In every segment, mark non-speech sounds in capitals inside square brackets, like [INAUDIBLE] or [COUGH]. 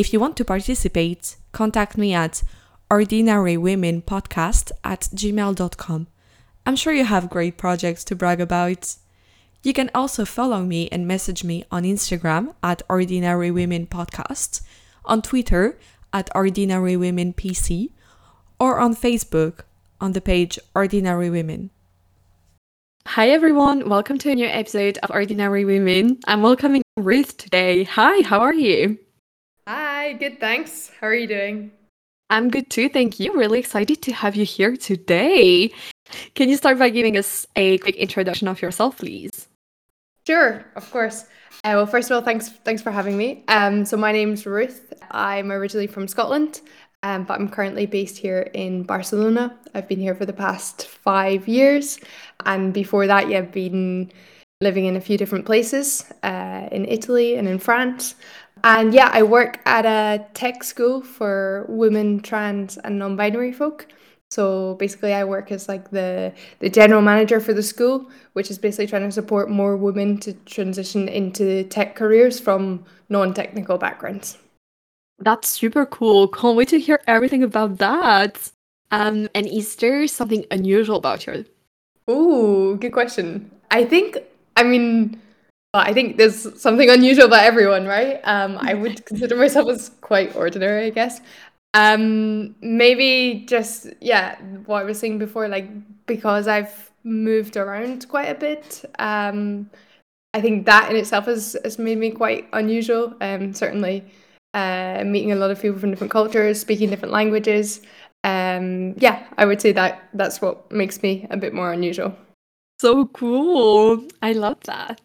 If you want to participate, contact me at ordinarywomenpodcast at gmail.com. I'm sure you have great projects to brag about. You can also follow me and message me on Instagram at Ordinary Women Podcast, on Twitter at Ordinary Women PC, or on Facebook on the page Ordinary Women. Hi everyone, welcome to a new episode of Ordinary Women. I'm welcoming Ruth today. Hi, how are you? Hi, good, thanks. How are you doing? I'm good too, thank you. Really excited to have you here today. Can you start by giving us a quick introduction of yourself, please? Sure, of course. Uh, well, first of all, thanks thanks for having me. Um, so my name's Ruth. I'm originally from Scotland, um, but I'm currently based here in Barcelona. I've been here for the past five years, and before that, yeah, I've been living in a few different places uh, in Italy and in France. And yeah, I work at a tech school for women, trans, and non-binary folk. So basically, I work as like the the general manager for the school, which is basically trying to support more women to transition into tech careers from non-technical backgrounds. That's super cool. Can't wait to hear everything about that. Um, and is there something unusual about you? Oh, good question. I think, I mean, well, I think there's something unusual about everyone, right? Um, I would [LAUGHS] consider myself as quite ordinary, I guess. Um, maybe just yeah, what I was saying before, like because I've moved around quite a bit. Um, I think that in itself has has made me quite unusual. Um, certainly, uh, meeting a lot of people from different cultures, speaking different languages. Um, yeah, I would say that that's what makes me a bit more unusual. So cool! I love that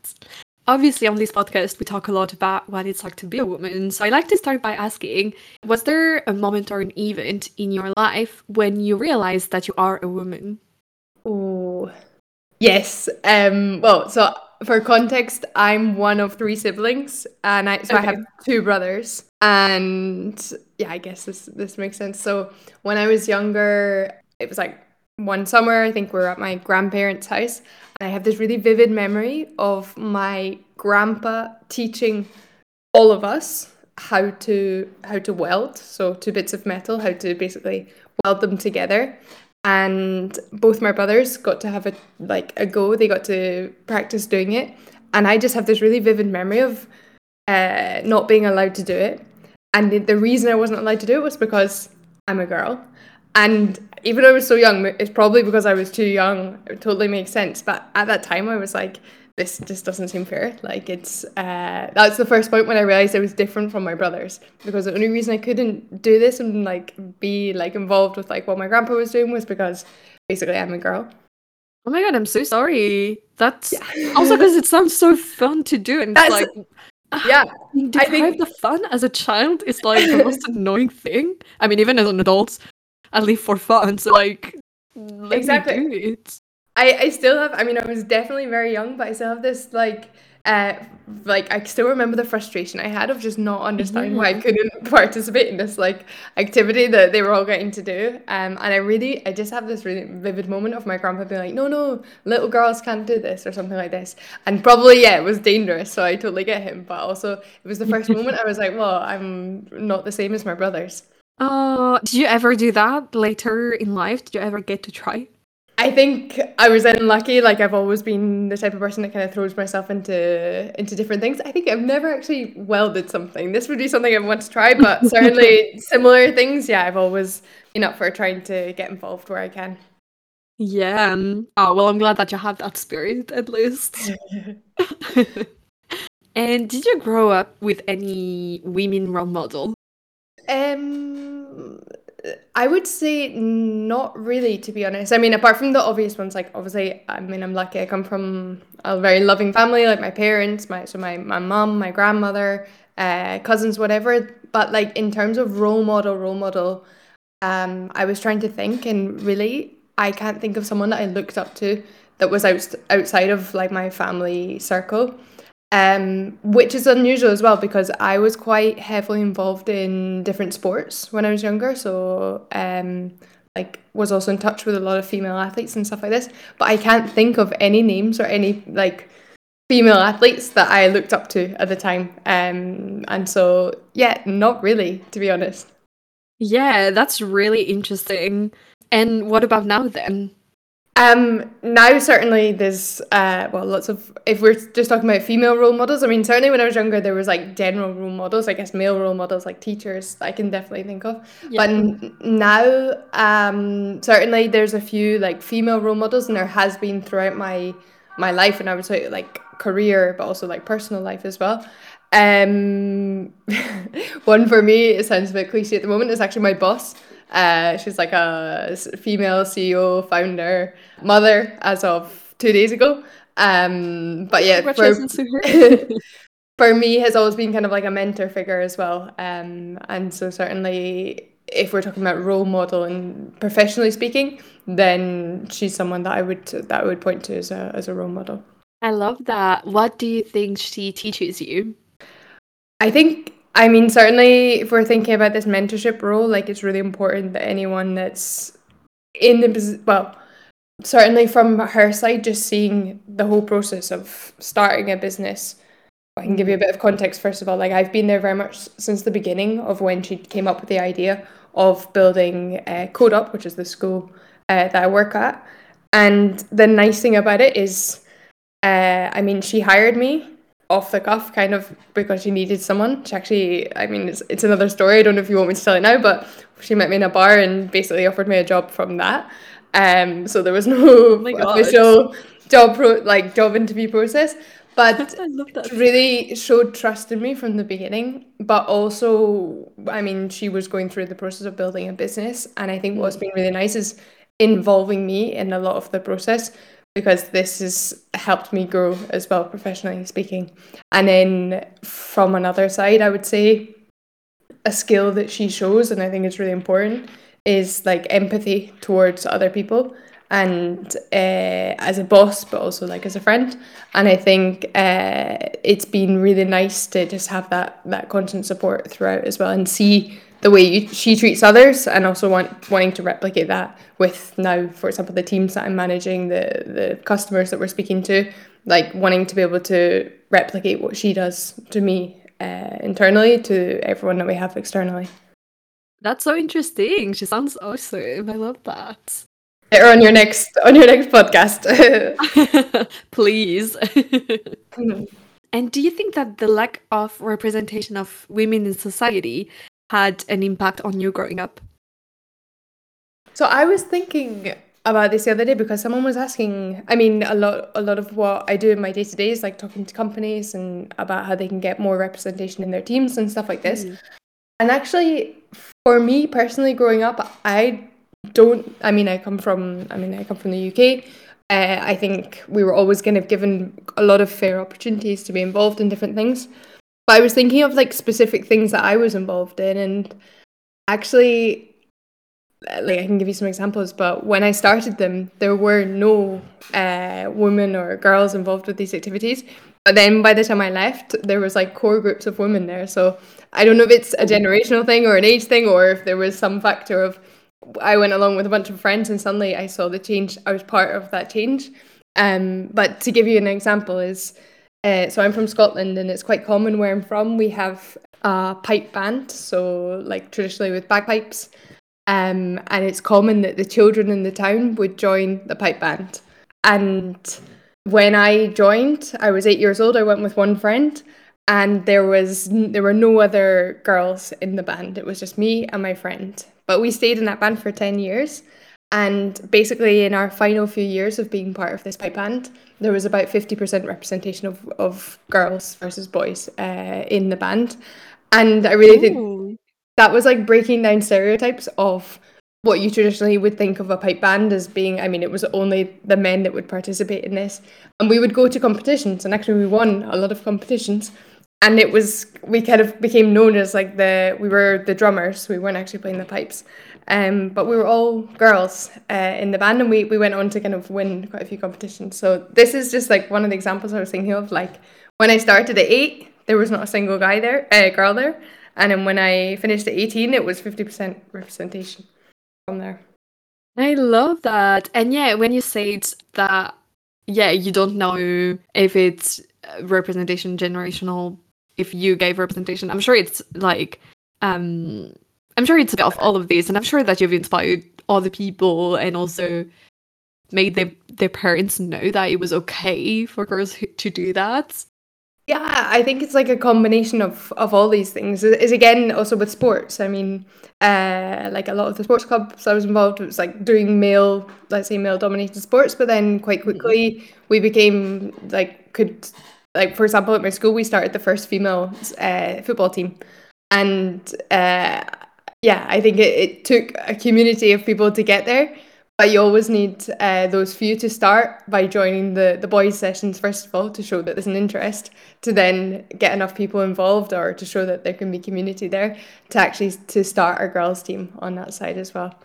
obviously on this podcast we talk a lot about what it's like to be a woman so i like to start by asking was there a moment or an event in your life when you realized that you are a woman? Oh yes um well so for context i'm one of three siblings and i so okay. i have two brothers and yeah i guess this this makes sense. So when i was younger it was like one summer i think we were at my grandparents house and I have this really vivid memory of my grandpa teaching all of us how to how to weld, so two bits of metal, how to basically weld them together. And both my brothers got to have a like a go. They got to practice doing it, and I just have this really vivid memory of uh, not being allowed to do it. And the, the reason I wasn't allowed to do it was because I'm a girl, and even though I was so young, it's probably because I was too young. It totally makes sense. But at that time, I was like, this just doesn't seem fair. Like it's uh, that's the first point when I realized I was different from my brothers because the only reason I couldn't do this and like be like involved with like what my grandpa was doing was because basically I'm a girl. Oh my god, I'm so sorry. That's yeah. [LAUGHS] also because it sounds so fun to do and it's like yeah, I think the fun as a child is like the most [LAUGHS] annoying thing. I mean, even as an adult, I live for fun. So like, exactly. do it. I I still have. I mean, I was definitely very young, but I still have this like. Uh, like I still remember the frustration I had of just not understanding yeah. why I couldn't [LAUGHS] participate in this like activity that they were all getting to do. Um, and I really, I just have this really vivid moment of my grandpa being like, "No, no, little girls can't do this" or something like this. And probably, yeah, it was dangerous. So I totally get him. But also, it was the first [LAUGHS] moment I was like, "Well, I'm not the same as my brothers." Uh, did you ever do that later in life? Did you ever get to try? I think I was unlucky. Like I've always been the type of person that kind of throws myself into into different things. I think I've never actually welded something. This would be something I want to try, but [LAUGHS] certainly similar things. Yeah, I've always been up for trying to get involved where I can. Yeah. Um, oh well, I'm glad that you have that spirit at least. [LAUGHS] [LAUGHS] and did you grow up with any women role model? Um, I would say not really, to be honest. I mean, apart from the obvious ones, like obviously, I mean, I'm lucky. I come from a very loving family, like my parents, my so my my mom, my grandmother, uh, cousins, whatever. But like in terms of role model, role model, um, I was trying to think, and really, I can't think of someone that I looked up to that was out, outside of like my family circle um, which is unusual as well because I was quite heavily involved in different sports when I was younger. So, um, like, was also in touch with a lot of female athletes and stuff like this. But I can't think of any names or any like female athletes that I looked up to at the time. Um, and so, yeah, not really, to be honest. Yeah, that's really interesting. And what about now then? Um, now certainly there's uh well lots of if we're just talking about female role models, I mean certainly when I was younger there was like general role models, I guess male role models like teachers I can definitely think of. Yeah. But n- now um certainly there's a few like female role models and there has been throughout my my life and I would say like career but also like personal life as well. Um [LAUGHS] one for me it sounds a bit cliche at the moment is actually my boss. Uh, she's like a female CEO, founder, mother as of two days ago. Um, but yeah, for, [LAUGHS] [LAUGHS] for me has always been kind of like a mentor figure as well. Um, and so certainly if we're talking about role model and professionally speaking, then she's someone that I would that I would point to as a as a role model. I love that. What do you think she teaches you? I think I mean, certainly, if we're thinking about this mentorship role, like it's really important that anyone that's in the well, certainly from her side, just seeing the whole process of starting a business. I can give you a bit of context first of all. Like I've been there very much since the beginning of when she came up with the idea of building uh, Code Up, which is the school uh, that I work at. And the nice thing about it is, uh, I mean, she hired me off the cuff kind of because she needed someone. She actually, I mean, it's, it's another story. I don't know if you want me to tell it now, but she met me in a bar and basically offered me a job from that. Um, so there was no [LAUGHS] oh [LAUGHS] official job pro like job interview process, but [LAUGHS] really showed trust in me from the beginning. But also, I mean, she was going through the process of building a business, and I think what's been really nice is involving me in a lot of the process because this has helped me grow as well professionally speaking. And then from another side, I would say a skill that she shows, and I think it's really important, is like empathy towards other people and uh, as a boss, but also like as a friend. And I think uh, it's been really nice to just have that that constant support throughout as well, and see the way you, she treats others and also want wanting to replicate that with now for example the teams that I'm managing the the customers that we're speaking to like wanting to be able to replicate what she does to me uh, internally to everyone that we have externally. That's so interesting. She sounds awesome. I love that. Or on your next on your next podcast. [LAUGHS] Please. [LAUGHS] And do you think that the lack of representation of women in society had an impact on you growing up? So I was thinking about this the other day because someone was asking I mean a lot a lot of what I do in my day to day is like talking to companies and about how they can get more representation in their teams and stuff like this. Mm. And actually for me personally growing up I don't I mean I come from I mean I come from the UK. Uh, I think we were always kind of given a lot of fair opportunities to be involved in different things. But I was thinking of like specific things that I was involved in, and actually, like I can give you some examples. But when I started them, there were no uh, women or girls involved with these activities. But then by the time I left, there was like core groups of women there. So I don't know if it's a generational thing or an age thing, or if there was some factor of I went along with a bunch of friends and suddenly I saw the change. I was part of that change. Um, but to give you an example is uh, so I'm from Scotland, and it's quite common where I'm from. We have a pipe band, so like traditionally with bagpipes, um, and it's common that the children in the town would join the pipe band. And when I joined, I was eight years old. I went with one friend, and there was there were no other girls in the band. It was just me and my friend. But we stayed in that band for ten years, and basically in our final few years of being part of this pipe band there was about 50% representation of, of girls versus boys uh, in the band. And I really Ooh. think that was like breaking down stereotypes of what you traditionally would think of a pipe band as being i mean it was only the men that would participate in this and we would go to competitions and actually we won a lot of competitions and it was we kind of became known as like the we were the drummers we weren't actually playing the pipes um, but we were all girls uh, in the band, and we, we went on to kind of win quite a few competitions. So this is just like one of the examples I was thinking of. Like when I started at eight, there was not a single guy there, uh, girl there, and then when I finished at eighteen, it was fifty percent representation from there. I love that, and yeah, when you say that, yeah, you don't know if it's uh, representation generational if you gave representation i'm sure it's like um i'm sure it's a bit of all of this and i'm sure that you've inspired other people and also made their their parents know that it was okay for girls to do that yeah, I think it's like a combination of of all these things. Is again also with sports. I mean, uh, like a lot of the sports clubs I was involved with was like doing male, let's say male dominated sports, but then quite mm-hmm. quickly we became like could like for example at my school we started the first female uh, football team, and uh, yeah, I think it, it took a community of people to get there. But you always need uh, those few to start by joining the, the boys sessions first of all to show that there's an interest to then get enough people involved or to show that there can be community there to actually to start a girls team on that side as well.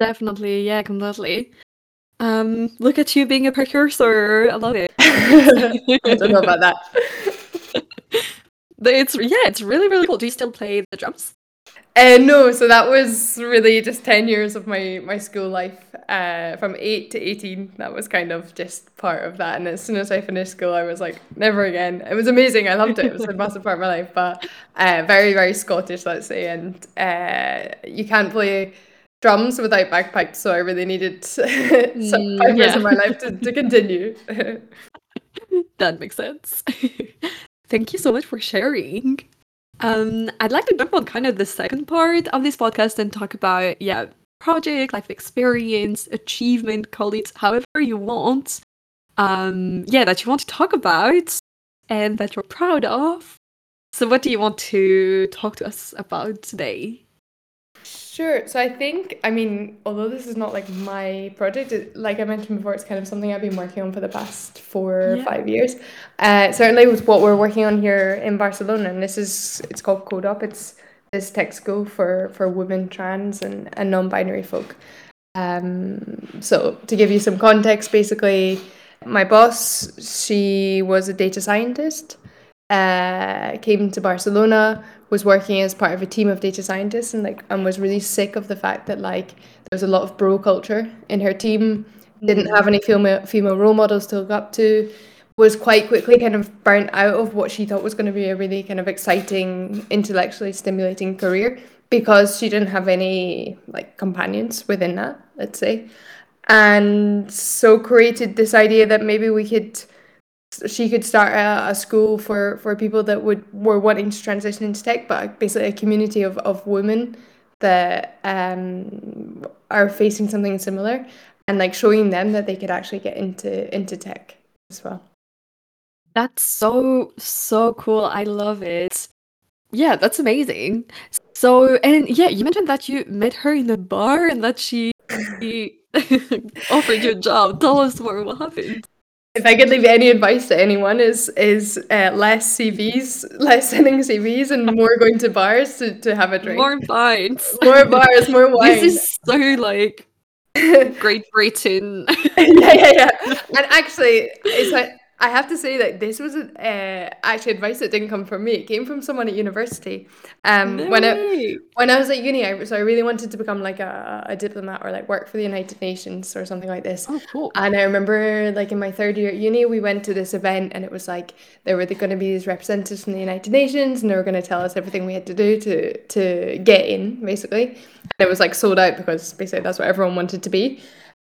Definitely yeah completely um look at you being a precursor i love it [LAUGHS] i don't know about that [LAUGHS] it's yeah it's really really cool do you still play the drums uh, no, so that was really just 10 years of my, my school life. Uh, from 8 to 18, that was kind of just part of that. And as soon as I finished school, I was like, never again. It was amazing. I loved it. It was a massive part of my life, but uh, very, very Scottish, let's say. And uh, you can't play drums without bagpipes, so I really needed [LAUGHS] some mm, five years yeah. of my life to, to continue. [LAUGHS] that makes sense. [LAUGHS] Thank you so much for sharing. Um, I'd like to jump on kind of the second part of this podcast and talk about, yeah, project, life experience, achievement, call it however you want. Um, yeah, that you want to talk about and that you're proud of. So, what do you want to talk to us about today? Sure. So I think, I mean, although this is not like my project, it, like I mentioned before, it's kind of something I've been working on for the past four or yeah. five years. Uh, certainly with what we're working on here in Barcelona, and this is, it's called Code Up. It's this tech school for, for women, trans, and, and non-binary folk. Um, so to give you some context, basically, my boss, she was a data scientist, uh, came to Barcelona, was working as part of a team of data scientists and like and was really sick of the fact that like there was a lot of bro culture in her team didn't have any female female role models to look up to was quite quickly kind of burnt out of what she thought was going to be a really kind of exciting intellectually stimulating career because she didn't have any like companions within that let's say. And so created this idea that maybe we could she could start a, a, school for for people that would were wanting to transition into tech, but basically a community of, of women that um, are facing something similar, and like showing them that they could actually get into into tech as well. That's so so cool. I love it. Yeah, that's amazing. So and yeah, you mentioned that you met her in a bar and that she [LAUGHS] offered you a job. Tell us more. What happened? If I could leave any advice to anyone, is is uh, less CVs, [LAUGHS] less sending CVs, and more going to bars to, to have a drink. More bars, [LAUGHS] more bars, more wine. [LAUGHS] This is so like Great Britain. yeah, yeah, yeah. And actually, it's like I have to say that this was uh, actually advice that didn't come from me. It came from someone at university. Um, no when I when I was at uni, I, so I really wanted to become like a, a diplomat or like work for the United Nations or something like this. Oh, cool! And I remember like in my third year at uni, we went to this event, and it was like there were going to be these representatives from the United Nations, and they were going to tell us everything we had to do to to get in, basically. And it was like sold out because basically that's what everyone wanted to be.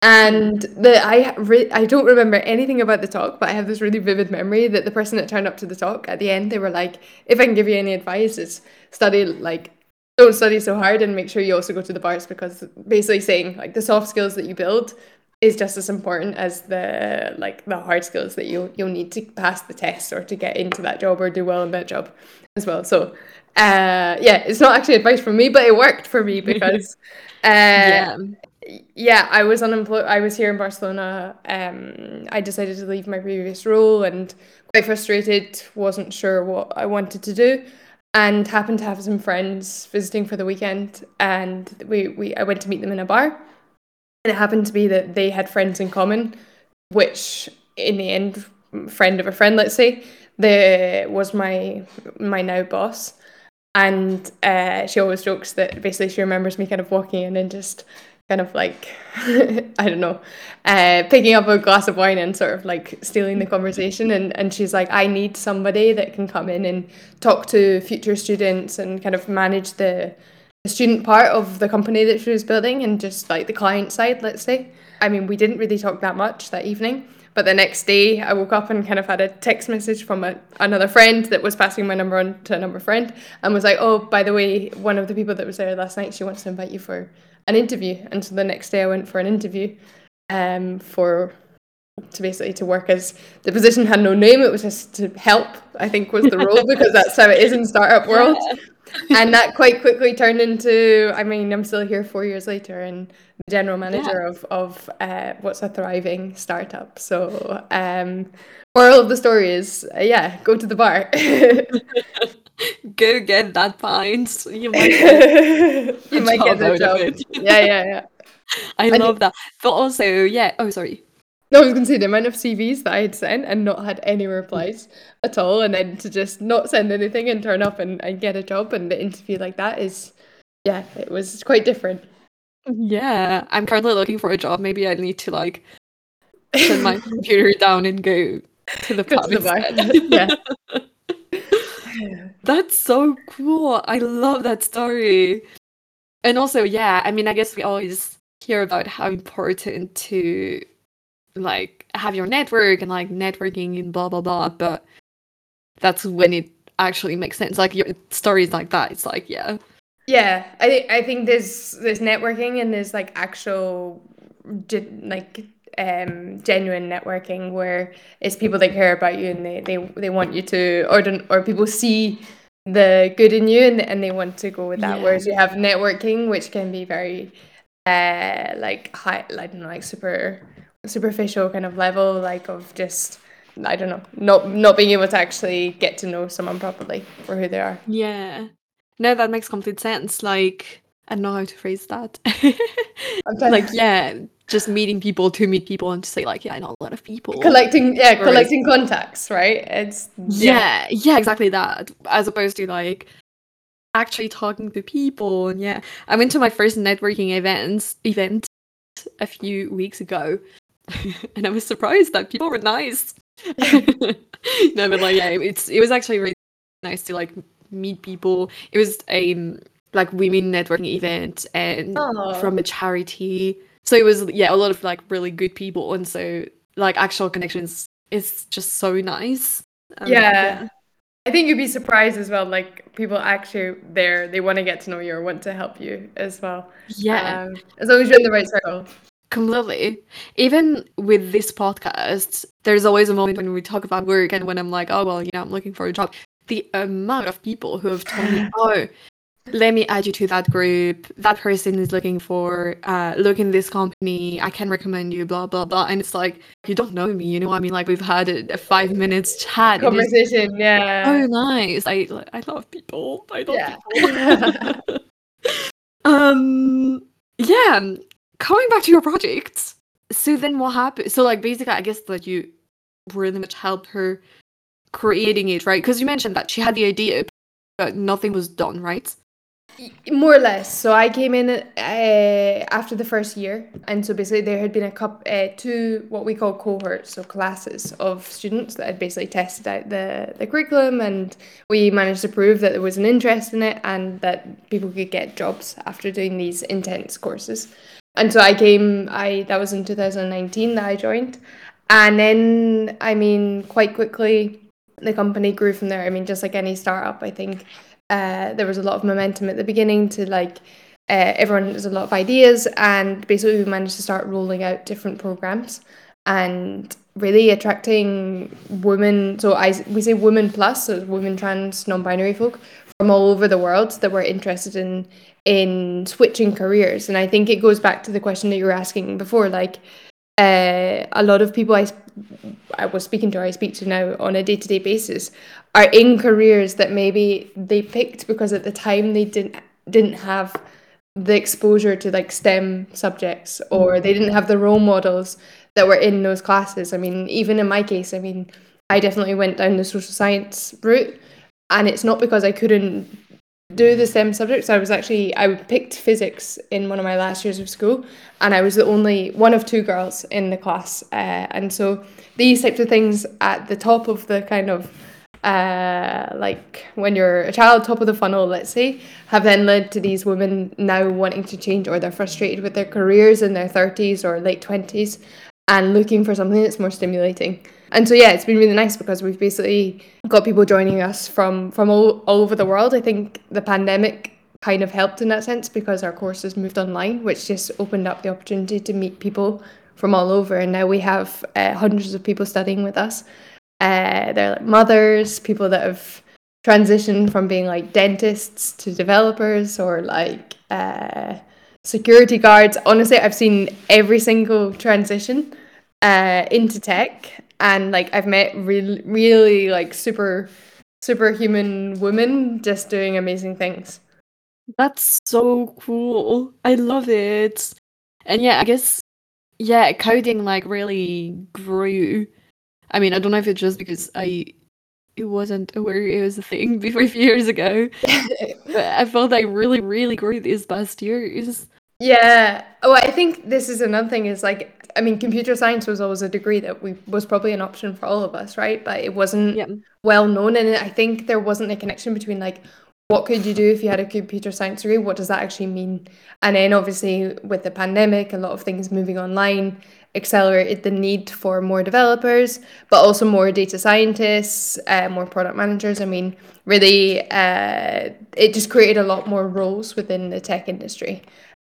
And the I re- I don't remember anything about the talk, but I have this really vivid memory that the person that turned up to the talk at the end, they were like, "If I can give you any advice, is study like don't study so hard and make sure you also go to the bars because basically saying like the soft skills that you build is just as important as the like the hard skills that you you'll need to pass the test or to get into that job or do well in that job as well." So uh yeah it's not actually advice from me but it worked for me because uh [LAUGHS] yeah yeah, I was unemployed. I was here in Barcelona. Um, I decided to leave my previous role and quite frustrated, wasn't sure what I wanted to do, and happened to have some friends visiting for the weekend. And we, we I went to meet them in a bar, and it happened to be that they had friends in common, which in the end, friend of a friend, let's say, there was my my now boss, and uh, she always jokes that basically she remembers me kind of walking in and just kind of like [LAUGHS] I don't know, uh, picking up a glass of wine and sort of like stealing the conversation. And and she's like, I need somebody that can come in and talk to future students and kind of manage the, student part of the company that she was building and just like the client side, let's say. I mean, we didn't really talk that much that evening. But the next day, I woke up and kind of had a text message from a, another friend that was passing my number on to another friend and was like, Oh, by the way, one of the people that was there last night, she wants to invite you for an interview. And so the next day I went for an interview um, for to basically to work as the position had no name. It was just to help, I think was the role because that's how it is in startup world. [LAUGHS] and that quite quickly turned into I mean, I'm still here four years later and the general manager yeah. of, of uh, what's a thriving startup. So um moral of the story is uh, yeah, go to the bar. [LAUGHS] go get that pint. You might [LAUGHS] get, you might get the job. Yeah, yeah, yeah. I love that. But also, yeah. Oh, sorry. No, I was going to say the amount of CVs that I had sent and not had any replies [LAUGHS] at all, and then to just not send anything and turn up and, and get a job and the interview like that is, yeah, it was quite different. Yeah, I'm currently looking for a job. Maybe I need to like set my [LAUGHS] computer down and go to the pub instead. [LAUGHS] yeah. That's so cool. I love that story. And also, yeah, I mean, I guess we always hear about how important to like have your network and like networking and blah blah blah, but that's when it actually makes sense. Like your stories like that, it's like, yeah. Yeah, I think I think there's there's networking and there's like actual like um, genuine networking where it's people that care about you and they, they, they want you to or don't, or people see the good in you and, and they want to go with that yeah. whereas you have networking which can be very uh like high I don't know like super superficial kind of level like of just I don't know not not being able to actually get to know someone properly for who they are. Yeah. No that makes complete sense. Like I don't know how to phrase that. [LAUGHS] Like yeah just meeting people to meet people and to say like yeah i know a lot of people. Collecting yeah Whereas, collecting contacts right? It's yeah. yeah yeah exactly that. As opposed to like actually talking to people. And yeah i went to my first networking events event a few weeks ago [LAUGHS] and i was surprised that people were nice [LAUGHS] no but like yeah it's it was actually really nice to like meet people it was a like women networking event and oh. from a charity so it was yeah a lot of like really good people and so like actual connections is just so nice um, yeah. yeah. I think you'd be surprised as well. Like people actually there, they want to get to know you or want to help you as well. Yeah, um, as long as you're in the right circle. Completely. Even with this podcast, there's always a moment when we talk about work and when I'm like, oh well, you know, I'm looking for a job. The amount of people who have told me, [LAUGHS] oh, let me add you to that group. That person is looking for, uh, look in this company. I can recommend you, blah, blah, blah. And it's like, you don't know me, you know? what I mean, like, we've had a, a five minutes chat. Conversation, yeah. Oh, nice. I, I love people. I love yeah. people. [LAUGHS] um, yeah. Coming back to your project. So then what happened? So, like, basically, I guess that you really much helped her creating it, right? Because you mentioned that she had the idea, but nothing was done, right? More or less. So I came in uh, after the first year, and so basically there had been a couple, uh, two what we call cohorts, so classes of students that had basically tested out the the curriculum, and we managed to prove that there was an interest in it and that people could get jobs after doing these intense courses. And so I came. I that was in 2019 that I joined, and then I mean quite quickly the company grew from there. I mean, just like any startup, I think uh, there was a lot of momentum at the beginning to like uh, everyone has a lot of ideas and basically we managed to start rolling out different programs and really attracting women so I we say women plus so women trans non-binary folk from all over the world that were interested in in switching careers and I think it goes back to the question that you were asking before like uh, a lot of people I, I was speaking to or I speak to now on a day-to-day basis are in careers that maybe they picked because at the time they didn't didn't have the exposure to like STEM subjects or they didn't have the role models that were in those classes. I mean, even in my case, I mean, I definitely went down the social science route and it's not because I couldn't do the STEM subjects. I was actually I picked physics in one of my last years of school, and I was the only one of two girls in the class. Uh, and so these types of things at the top of the kind of uh, like when you're a child, top of the funnel, let's say, have then led to these women now wanting to change or they're frustrated with their careers in their 30s or late 20s and looking for something that's more stimulating. And so yeah, it's been really nice because we've basically got people joining us from from all, all over the world. I think the pandemic kind of helped in that sense because our courses moved online, which just opened up the opportunity to meet people from all over. And now we have uh, hundreds of people studying with us. Uh, they're like mothers, people that have transitioned from being like dentists to developers or like uh, security guards. Honestly, I've seen every single transition uh, into tech, and like I've met really, really like super, superhuman women just doing amazing things. That's so cool. I love it. And yeah, I guess yeah, coding like really grew. I mean, I don't know if it's just because I it wasn't aware it was a thing [LAUGHS] before a few years ago. [LAUGHS] but I felt like really, really grew these past years. Yeah. Oh, I think this is another thing is like I mean, computer science was always a degree that we was probably an option for all of us, right? But it wasn't yeah. well known, and I think there wasn't a connection between like what could you do if you had a computer science degree? What does that actually mean? And then obviously with the pandemic, a lot of things moving online accelerated the need for more developers, but also more data scientists, uh, more product managers. I mean, really, uh, it just created a lot more roles within the tech industry.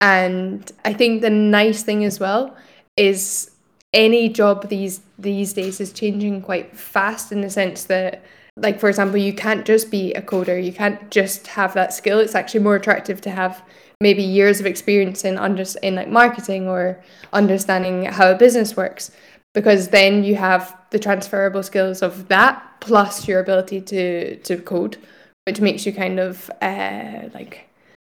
And I think the nice thing as well is any job these these days is changing quite fast in the sense that like for example you can't just be a coder. You can't just have that skill. It's actually more attractive to have maybe years of experience in under in like marketing or understanding how a business works because then you have the transferable skills of that plus your ability to to code which makes you kind of uh, like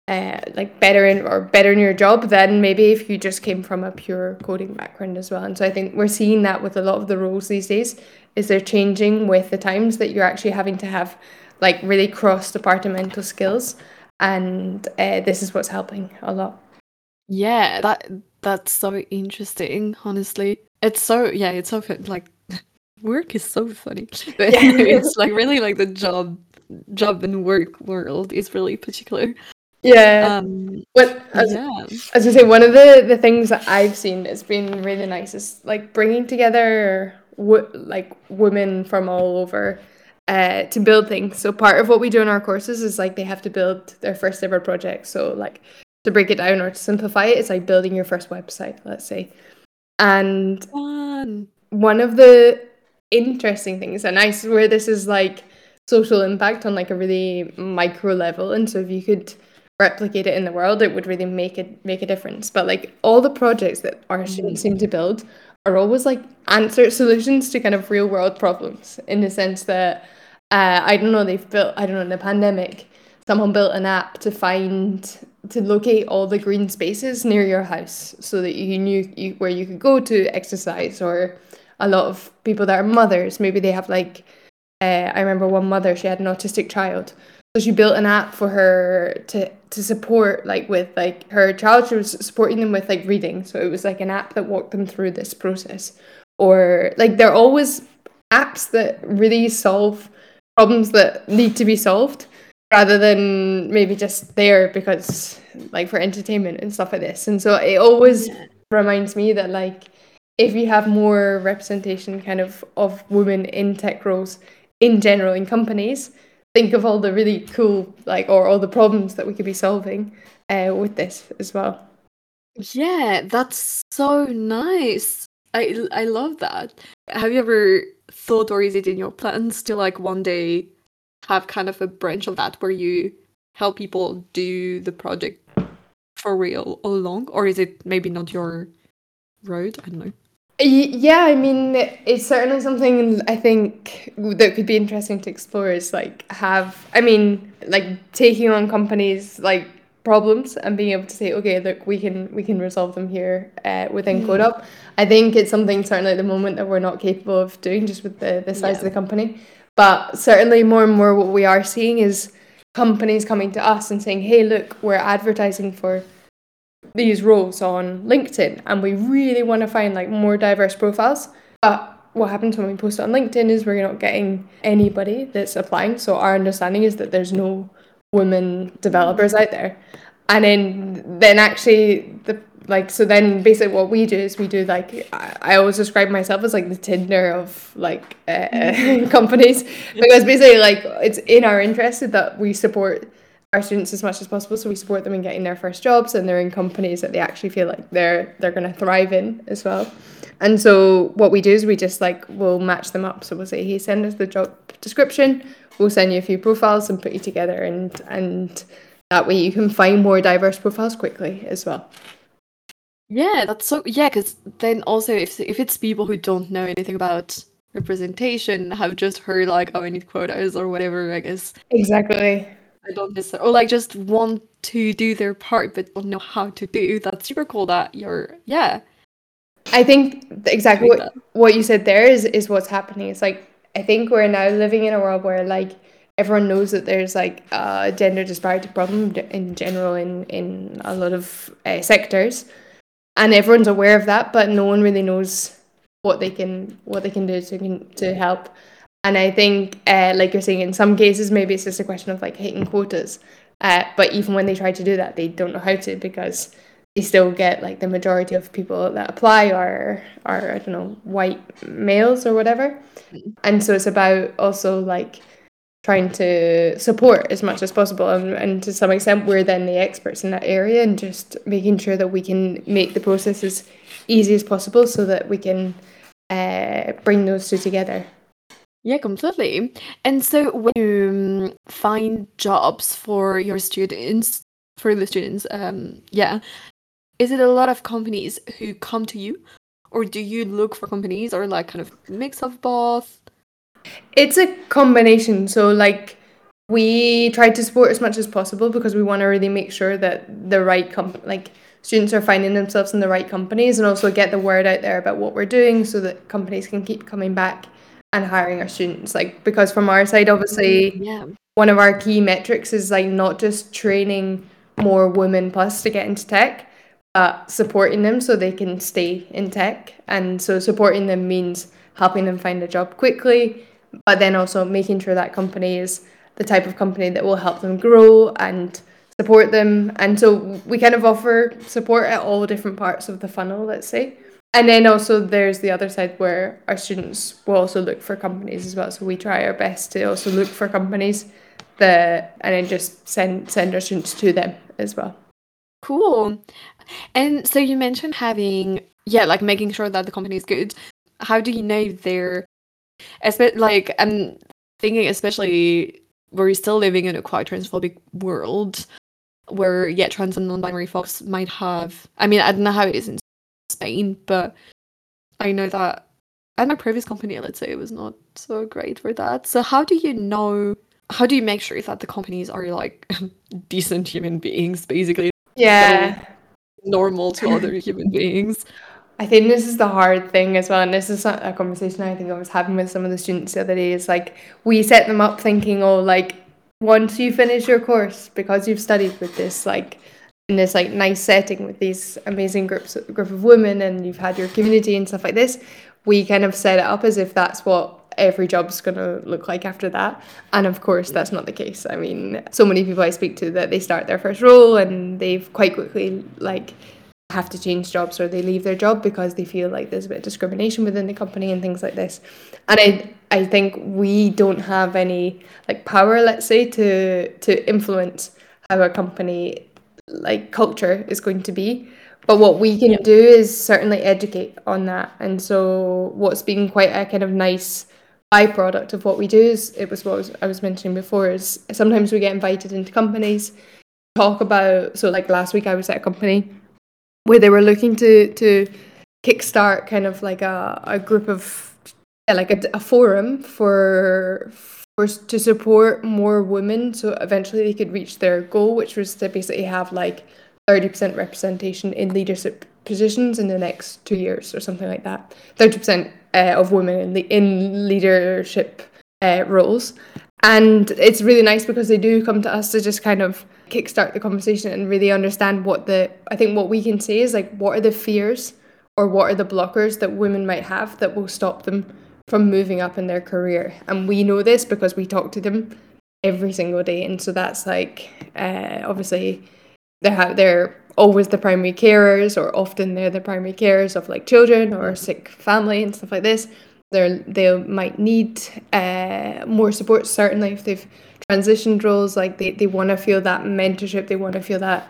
uh, like better in or better in your job than maybe if you just came from a pure coding background as well. And so I think we're seeing that with a lot of the roles these days is they're changing with the times that you're actually having to have like really cross departmental skills, and uh, this is what's helping a lot. Yeah, that that's so interesting. Honestly, it's so yeah, it's so like [LAUGHS] work is so funny, [LAUGHS] [LAUGHS] but it's like really like the job job and work world is really particular yeah. Um, what as, yeah. as I say, one of the the things that I've seen that's been really nice is like bringing together like women from all over uh, to build things. So part of what we do in our courses is like they have to build their first ever project. So like to break it down or to simplify it, it's like building your first website, let's say. And Fun. one of the interesting things, and I swear this is like social impact on like a really micro level. And so if you could replicate it in the world, it would really make it make a difference. But like all the projects that our students seem to build are always like answer solutions to kind of real world problems. In the sense that uh, I don't know they've built I don't know in the pandemic someone built an app to find to locate all the green spaces near your house so that you knew you, where you could go to exercise or a lot of people that are mothers maybe they have like uh, I remember one mother she had an autistic child. So she built an app for her to to support like with like her child she was supporting them with like reading. So it was like an app that walked them through this process. Or like they're always apps that really solve problems that need to be solved rather than maybe just there because like for entertainment and stuff like this. And so it always yeah. reminds me that like if you have more representation kind of of women in tech roles in general in companies think of all the really cool like or all the problems that we could be solving uh, with this as well. Yeah, that's so nice. I I love that. Have you ever thought or is it in your plans to like one day have kind of a branch of that where you help people do the project for real all along or is it maybe not your road? I don't know. Yeah, I mean, it's certainly something I think that could be interesting to explore. Is like have, I mean, like taking on companies like problems and being able to say, okay, look, we can we can resolve them here uh, within mm. CodeUp. I think it's something certainly at the moment that we're not capable of doing just with the the size yeah. of the company. But certainly more and more, what we are seeing is companies coming to us and saying, hey, look, we're advertising for these roles on LinkedIn and we really want to find like more diverse profiles. But what happens when we post it on LinkedIn is we're not getting anybody that's applying. So our understanding is that there's no women developers out there. And then then actually the like so then basically what we do is we do like I, I always describe myself as like the Tinder of like uh, [LAUGHS] companies [LAUGHS] because basically like it's in our interest that we support our students as much as possible so we support them in getting their first jobs and they're in companies that they actually feel like they're they're going to thrive in as well. And so what we do is we just like we'll match them up. So we'll say hey send us the job description. We'll send you a few profiles and put you together and and that way you can find more diverse profiles quickly as well. Yeah that's so yeah because then also if if it's people who don't know anything about representation have just heard like oh i need quotas or whatever i guess. Exactly I don't necessarily, or like just want to do their part but don't know how to do. That's super cool that you're, yeah. I think exactly what, what you said there is is what's happening. It's like I think we're now living in a world where like everyone knows that there's like a gender disparity problem in general in in a lot of uh, sectors, and everyone's aware of that, but no one really knows what they can what they can do to to help. And I think, uh, like you're saying, in some cases, maybe it's just a question of like hitting quotas. Uh, but even when they try to do that, they don't know how to because they still get like the majority of people that apply are are I don't know white males or whatever. And so it's about also like trying to support as much as possible and, and to some extent we're then the experts in that area and just making sure that we can make the process as easy as possible so that we can uh, bring those two together yeah, completely. And so when you um, find jobs for your students, for the students, um, yeah, is it a lot of companies who come to you, or do you look for companies, or like kind of mix of both? It's a combination. So like we try to support as much as possible because we want to really make sure that the right comp like students are finding themselves in the right companies and also get the word out there about what we're doing so that companies can keep coming back and hiring our students like because from our side obviously yeah. one of our key metrics is like not just training more women plus to get into tech but supporting them so they can stay in tech. And so supporting them means helping them find a job quickly but then also making sure that company is the type of company that will help them grow and support them. And so we kind of offer support at all different parts of the funnel let's say and then also there's the other side where our students will also look for companies as well. So we try our best to also look for companies that and then just send send our students to them as well. Cool. And so you mentioned having yeah, like making sure that the company is good. How do you know they're like I'm thinking especially we're still living in a quite transphobic world where yeah trans and non-binary folks might have I mean I don't know how it is in Spain, but I know that at my previous company, let's say it was not so great for that. So how do you know? How do you make sure that the companies are like [LAUGHS] decent human beings, basically? Yeah. Normal to other [LAUGHS] human beings. I think this is the hard thing as well, and this is a conversation I think I was having with some of the students the other day. Is like we set them up thinking, oh, like once you finish your course because you've studied with this, like in this like nice setting with these amazing groups group of women and you've had your community and stuff like this we kind of set it up as if that's what every job's going to look like after that. And of course that's not the case. I mean so many people i speak to that they start their first role and they've quite quickly like have to change jobs or they leave their job because they feel like there's a bit of discrimination within the company and things like this. And i i think we don't have any like power let's say to to influence how a company like culture is going to be. But what we can do is certainly educate on that. And so what's been quite a kind of nice byproduct of what we do is it was what I was, I was mentioning before is sometimes we get invited into companies talk about so like last week I was at a company where they were looking to to kickstart kind of like a, a group of yeah, like a, a forum for for to support more women so eventually they could reach their goal which was to basically have like 30% representation in leadership positions in the next two years or something like that. 30% uh, of women in, the, in leadership uh, roles. And it's really nice because they do come to us to just kind of kickstart the conversation and really understand what the I think what we can say is like what are the fears or what are the blockers that women might have that will stop them from moving up in their career. And we know this because we talk to them every single day. And so that's like uh, obviously they have they're always the primary carers or often they're the primary carers of like children or sick family and stuff like this they they might need uh, more support certainly if they've transitioned roles like they, they want to feel that mentorship they want to feel that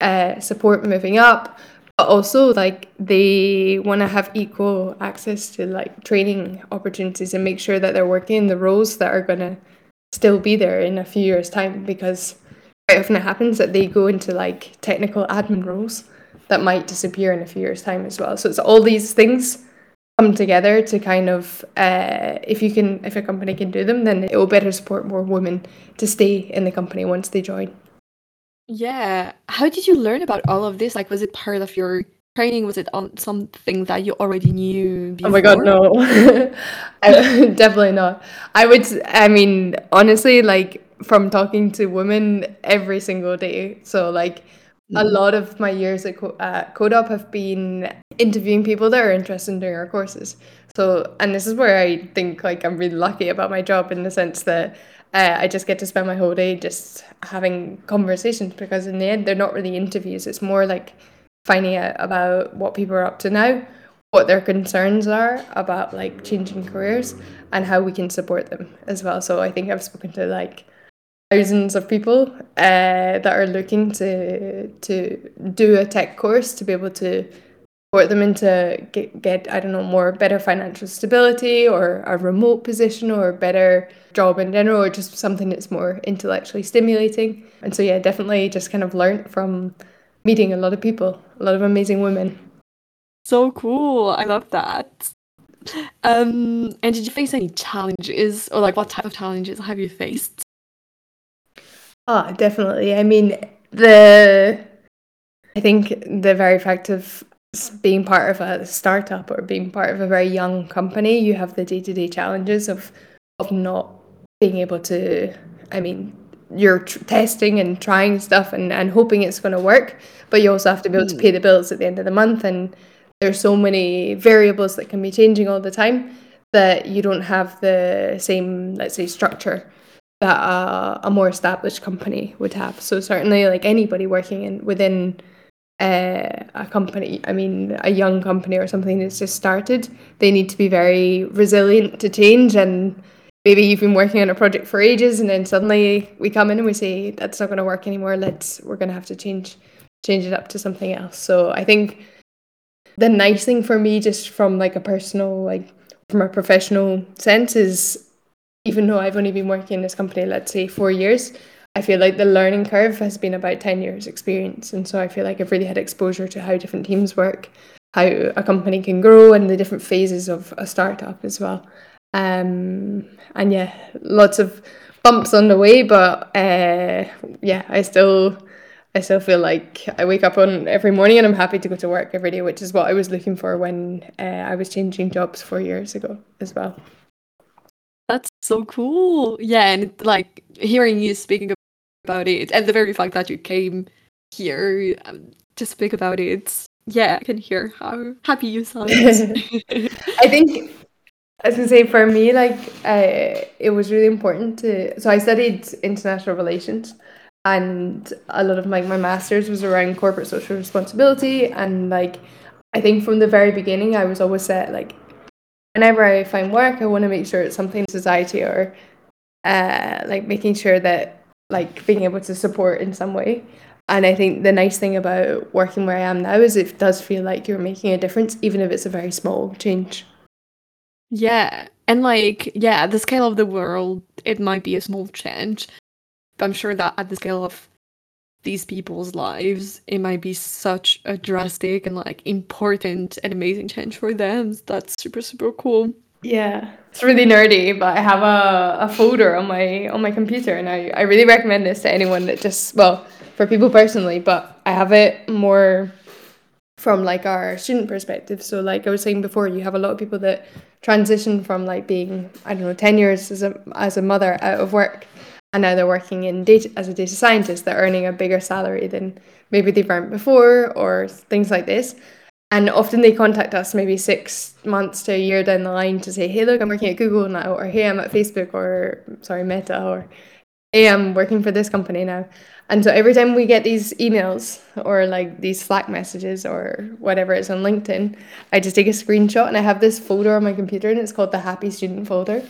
uh, support moving up but also like they want to have equal access to like training opportunities and make sure that they're working the roles that are going to still be there in a few years time because quite often it happens that they go into like technical admin roles that might disappear in a few years time as well. So it's all these things come together to kind of uh, if you can if a company can do them then it will better support more women to stay in the company once they join yeah how did you learn about all of this like was it part of your training was it on something that you already knew before? oh my god no [LAUGHS] [LAUGHS] definitely not i would i mean honestly like from talking to women every single day so like a mm-hmm. lot of my years at Co- uh, CodeOp have been interviewing people that are interested in doing our courses. So, and this is where I think like I'm really lucky about my job in the sense that uh, I just get to spend my whole day just having conversations because in the end they're not really interviews. It's more like finding out about what people are up to now, what their concerns are about like changing careers, and how we can support them as well. So I think I've spoken to like thousands of people uh, that are looking to to do a tech course to be able to support them into get, get I don't know more better financial stability or a remote position or a better job in general or just something that's more intellectually stimulating. And so yeah definitely just kind of learned from meeting a lot of people a lot of amazing women. So cool. I love that. Um and did you face any challenges or like what type of challenges have you faced? Oh, definitely. I mean, the I think the very fact of being part of a startup or being part of a very young company, you have the day to day challenges of of not being able to. I mean, you're tr- testing and trying stuff and, and hoping it's going to work, but you also have to be able to pay the bills at the end of the month. And there's so many variables that can be changing all the time that you don't have the same, let's say, structure that uh, a more established company would have. So certainly, like anybody working in within uh, a company, I mean, a young company or something that's just started, they need to be very resilient to change. And maybe you've been working on a project for ages, and then suddenly we come in and we say that's not going to work anymore. Let's we're going to have to change change it up to something else. So I think the nice thing for me, just from like a personal like from a professional sense, is even though I've only been working in this company, let's say four years, I feel like the learning curve has been about 10 years experience. And so I feel like I've really had exposure to how different teams work, how a company can grow, and the different phases of a startup as well. Um, and yeah, lots of bumps on the way, but uh, yeah, I still. I still feel like I wake up on every morning and I'm happy to go to work every day, which is what I was looking for when uh, I was changing jobs four years ago as well. That's so cool. Yeah, and like hearing you speaking about it, and the very fact that you came here um, to speak about it, yeah, I can hear how happy you sound. [LAUGHS] I think, I say, for me, like uh, it was really important to. So I studied international relations, and a lot of like my master's was around corporate social responsibility, and like I think from the very beginning, I was always set like whenever I find work, I want to make sure it's something society or uh, like making sure that like being able to support in some way. And I think the nice thing about working where I am now is it does feel like you're making a difference, even if it's a very small change. Yeah. And like, yeah, at the scale of the world, it might be a small change. But I'm sure that at the scale of these people's lives, it might be such a drastic and like important and amazing change for them. That's super super cool. Yeah, it's really nerdy, but I have a, a folder on my on my computer, and I, I really recommend this to anyone that just well for people personally, but I have it more from like our student perspective. So like I was saying before, you have a lot of people that transition from like being I don't know ten years as a as a mother out of work, and now they're working in data as a data scientist. They're earning a bigger salary than maybe they've earned before, or things like this. And often they contact us maybe six months to a year down the line to say, "Hey, look, I'm working at Google now," or "Hey, I'm at Facebook," or sorry, Meta, or "Hey, I'm working for this company now." And so every time we get these emails or like these Slack messages or whatever it's on LinkedIn, I just take a screenshot and I have this folder on my computer and it's called the Happy Student folder.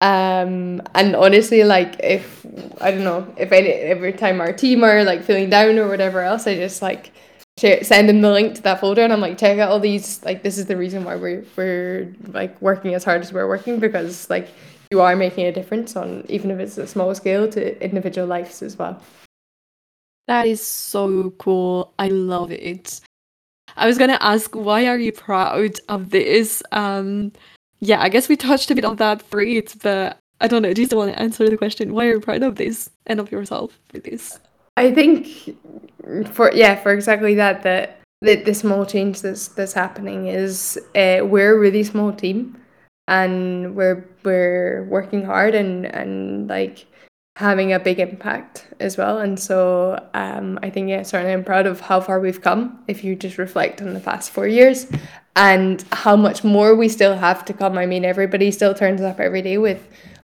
Um, and honestly, like if I don't know if any every time our team are like feeling down or whatever else, I just like send them the link to that folder and I'm like check out all these like this is the reason why we're we're like working as hard as we're working because like you are making a difference on even if it's a small scale to individual lives as well. That is so cool. I love it. I was gonna ask, why are you proud of this? Um, yeah, I guess we touched a bit on that it, but I don't know. Do you still want to answer the question? Why are you proud of this and of yourself for this? I think for yeah, for exactly that, that the, the small change that's that's happening is uh, we're a really small team, and we're we're working hard and and like having a big impact as well. And so um, I think, yeah, certainly I'm proud of how far we've come if you just reflect on the past four years and how much more we still have to come. I mean, everybody still turns up every day with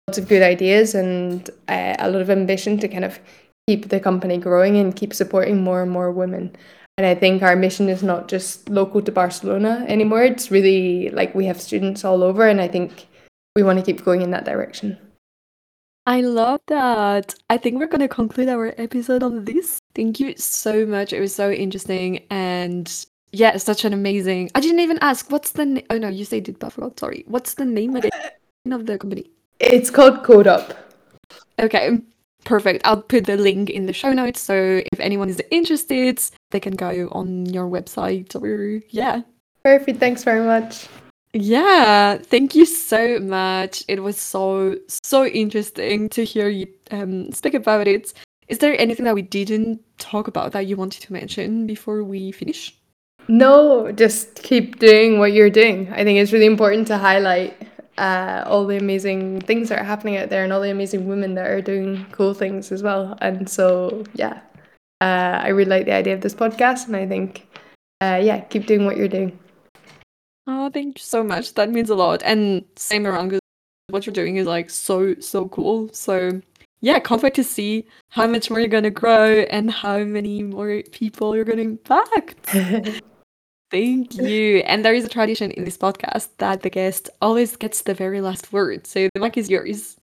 lots of good ideas and uh, a lot of ambition to kind of keep the company growing and keep supporting more and more women. And I think our mission is not just local to Barcelona anymore. It's really like we have students all over, and I think we want to keep going in that direction. I love that. I think we're going to conclude our episode on this. Thank you so much. It was so interesting and yeah, such an amazing. I didn't even ask what's the name. Oh no, you said it, but I forgot. Sorry. What's the name of, [LAUGHS] of the company? It's called CodeOp. Okay, perfect. I'll put the link in the show notes. So if anyone is interested, they can go on your website or yeah. Perfect. Thanks very much. Yeah, thank you so much. It was so so interesting to hear you um, speak about it. Is there anything that we didn't talk about that you wanted to mention before we finish? No, just keep doing what you're doing. I think it's really important to highlight uh, all the amazing things that are happening out there and all the amazing women that are doing cool things as well. And so, yeah, uh, I really like the idea of this podcast, and I think, uh, yeah, keep doing what you're doing. Oh, thank you so much. That means a lot. And same around what you're doing is like so, so cool. So yeah, can't wait to see how much more you're gonna grow and how many more people you're gonna impact. [LAUGHS] Thank you. And there is a tradition in this podcast that the guest always gets the very last word. So the mic is yours.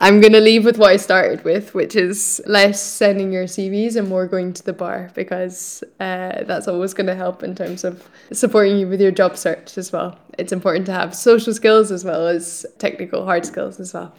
I'm going to leave with what I started with, which is less sending your CVs and more going to the bar because uh, that's always going to help in terms of supporting you with your job search as well. It's important to have social skills as well as technical hard skills as well.